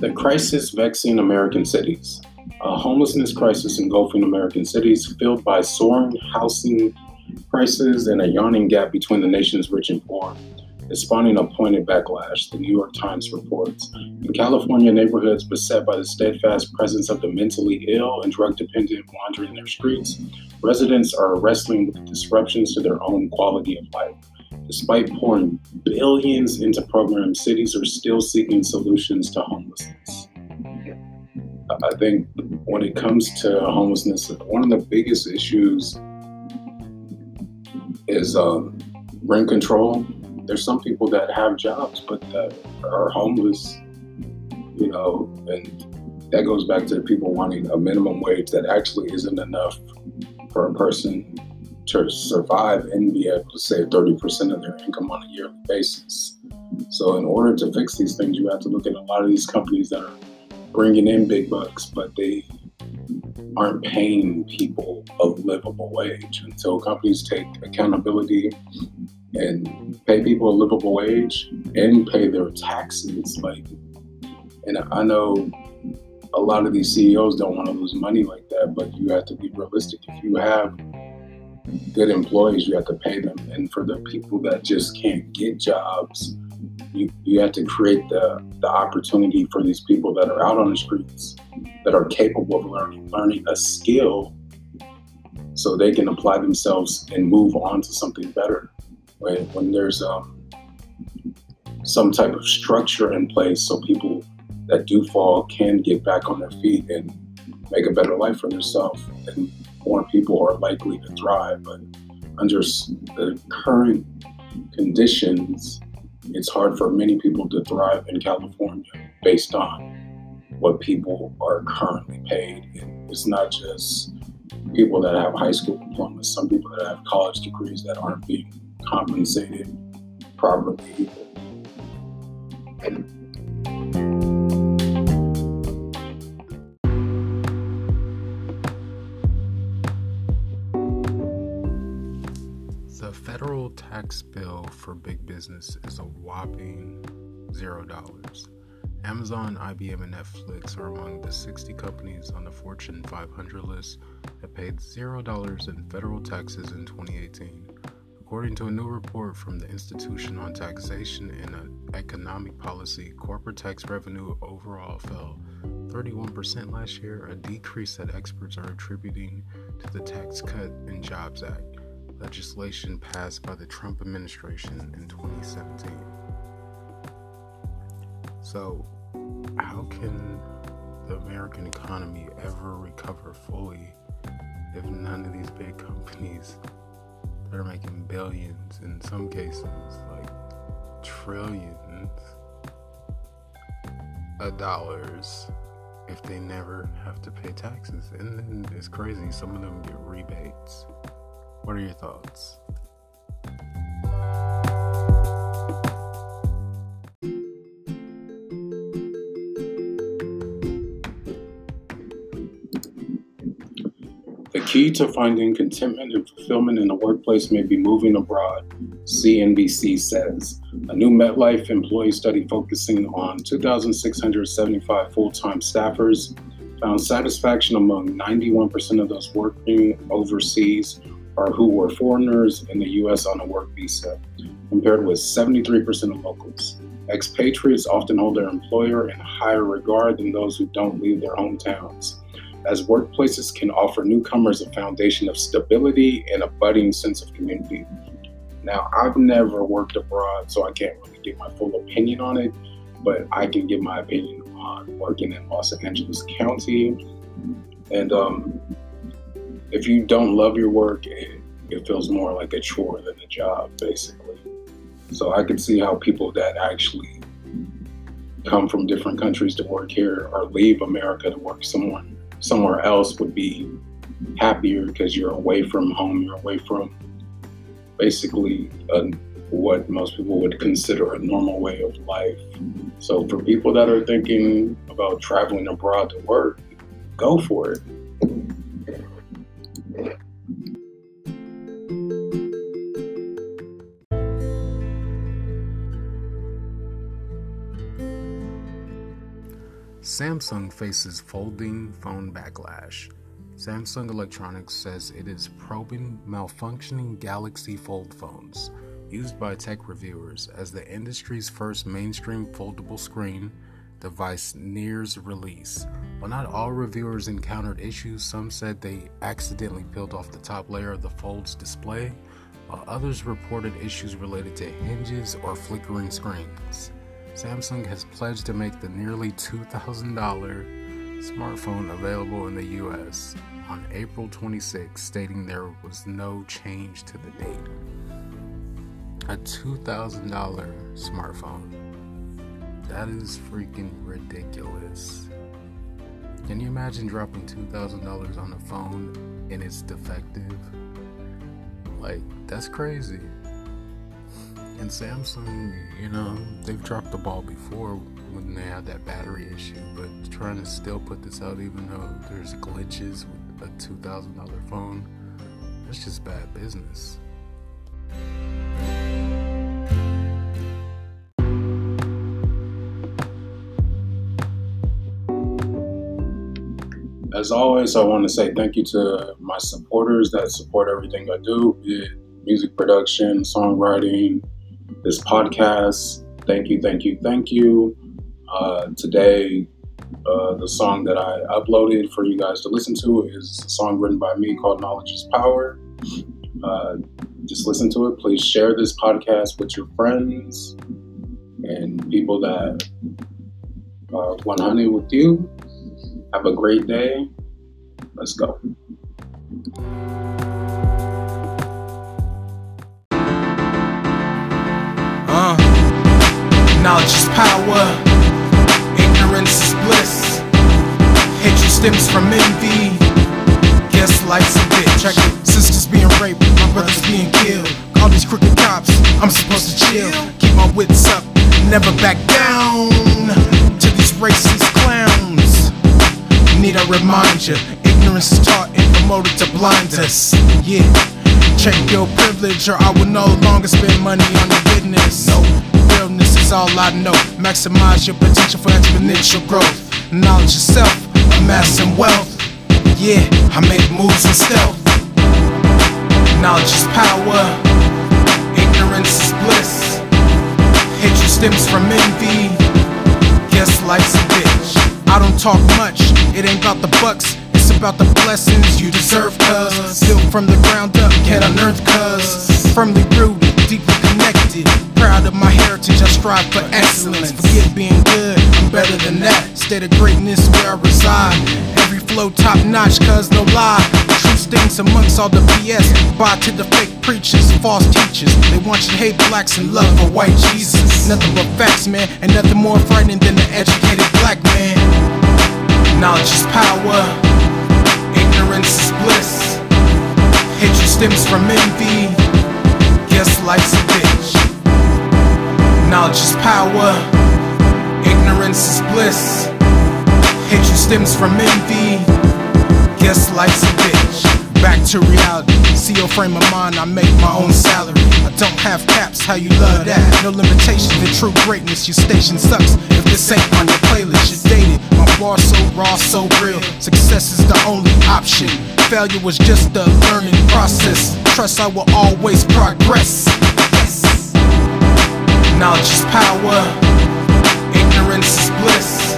The crisis vexing American cities. A homelessness crisis engulfing American cities, fueled by soaring housing prices and a yawning gap between the nation's rich and poor, is spawning a pointed backlash, the New York Times reports. In California neighborhoods beset by the steadfast presence of the mentally ill and drug dependent wandering their streets, residents are wrestling with disruptions to their own quality of life. Despite pouring billions into programs, cities are still seeking solutions to homelessness. I think when it comes to homelessness, one of the biggest issues is um, rent control. There's some people that have jobs but that are homeless, you know, and that goes back to the people wanting a minimum wage that actually isn't enough for a person to survive and be able to save 30% of their income on a yearly basis. So, in order to fix these things, you have to look at a lot of these companies that are bringing in big bucks, but they aren't paying people a livable wage. Until companies take accountability and pay people a livable wage and pay their taxes, like, and I know a lot of these CEOs don't want to lose money like that, but you have to be realistic. If you have good employees, you have to pay them. And for the people that just can't get jobs, you, you have to create the, the opportunity for these people that are out on the streets that are capable of learning learning a skill so they can apply themselves and move on to something better. When, when there's um, some type of structure in place so people that do fall can get back on their feet and make a better life for themselves and more people are likely to thrive. But under the current conditions, it's hard for many people to thrive in California based on what people are currently paid. It's not just people that have high school diplomas, some people that have college degrees that aren't being compensated properly. Federal tax bill for big business is a whopping zero dollars. Amazon, IBM, and Netflix are among the 60 companies on the Fortune 500 list that paid $0 in federal taxes in 2018. According to a new report from the Institution on Taxation and Economic Policy, corporate tax revenue overall fell 31% last year, a decrease that experts are attributing to the Tax Cut and Jobs Act legislation passed by the Trump administration in 2017. So, how can the American economy ever recover fully if none of these big companies that are making billions, in some cases, like trillions of dollars, if they never have to pay taxes? And then it's crazy, some of them get rebates. What are your thoughts? The key to finding contentment and fulfillment in the workplace may be moving abroad, CNBC says. A new MetLife employee study focusing on 2,675 full time staffers found satisfaction among 91% of those working overseas or who were foreigners in the U.S. on a work visa, compared with 73% of locals. Expatriates often hold their employer in higher regard than those who don't leave their hometowns, as workplaces can offer newcomers a foundation of stability and a budding sense of community. Now, I've never worked abroad, so I can't really give my full opinion on it, but I can give my opinion on working in Los Angeles County. And um, if you don't love your work, it, it feels more like a chore than a job, basically. So I can see how people that actually come from different countries to work here or leave America to work somewhere somewhere else would be happier because you're away from home, you're away from basically a, what most people would consider a normal way of life. So for people that are thinking about traveling abroad to work, go for it. Samsung faces folding phone backlash. Samsung Electronics says it is probing malfunctioning Galaxy Fold phones used by tech reviewers as the industry's first mainstream foldable screen device nears release. While not all reviewers encountered issues, some said they accidentally peeled off the top layer of the Fold's display, while others reported issues related to hinges or flickering screens. Samsung has pledged to make the nearly $2,000 smartphone available in the US on April 26, stating there was no change to the date. A $2,000 smartphone. That is freaking ridiculous. Can you imagine dropping $2,000 on a phone and it's defective? Like, that's crazy. And Samsung, you know, they've dropped the ball before when they had that battery issue, but trying to still put this out even though there's glitches with a $2,000 phone, that's just bad business. As always, I want to say thank you to my supporters that support everything I do, music production, songwriting, this podcast. Thank you, thank you, thank you. Uh, today, uh, the song that I uploaded for you guys to listen to is a song written by me called Knowledge is Power. Uh, just listen to it. Please share this podcast with your friends and people that want honey with you. Have a great day. Let's go. Knowledge is power, ignorance is bliss. Hatred stems from envy. Guess life's a bitch. I get sisters being raped, my brothers being killed. All these crooked cops, I'm supposed to chill. Keep my wits up, never back down to these racist clowns. Need I remind you, ignorance is taught and promoted to blind us. Yeah. Check your privilege, or I will no longer spend money on your business. Realness is all I know. Maximize your potential for exponential growth. Knowledge yourself, amassing wealth. Yeah, I make moves in stealth. Knowledge is power, ignorance is bliss. Hatred stems from envy. Guess life's a bitch. I don't talk much, it ain't about the bucks. It's about the blessings you deserve, cuz Built from the ground up, can't unearth, cuz Firmly rooted, deeply connected Proud of my heritage, I strive for excellence. Forget being good, I'm better than that. State of greatness where I reside. Every flow top notch, cuz no lie. True stings amongst all the BS Buy to the fake preachers, false teachers. They want you to hate blacks and love a white Jesus. Nothing but facts, man And nothing more frightening than the educated black man. Knowledge is power ignorance is bliss. Hatred stems from envy. Guess life's a bitch. Knowledge is power. Ignorance is bliss. Hatred stems from envy. Guess life's a bitch. Back to reality. See your frame of mind, I make my own salary. I don't have caps, how you love that? No limitations to true greatness. Your station sucks if this ain't on your playlist. You're dated. My bar so raw, so real. Success is the only option. Failure was just a learning process. Trust I will always progress. Knowledge is power. Ignorance is bliss.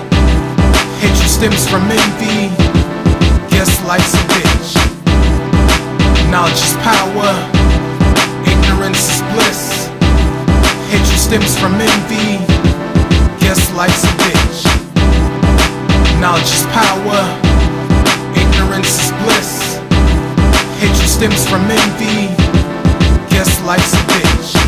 Hatred stems from envy. Guess life's a bitch. Knowledge is power. Ignorance is bliss. Hatred stems from envy. Guess life's a bitch. Knowledge is power. Ignorance is bliss. Hatred stems from envy. Guess life's a bitch.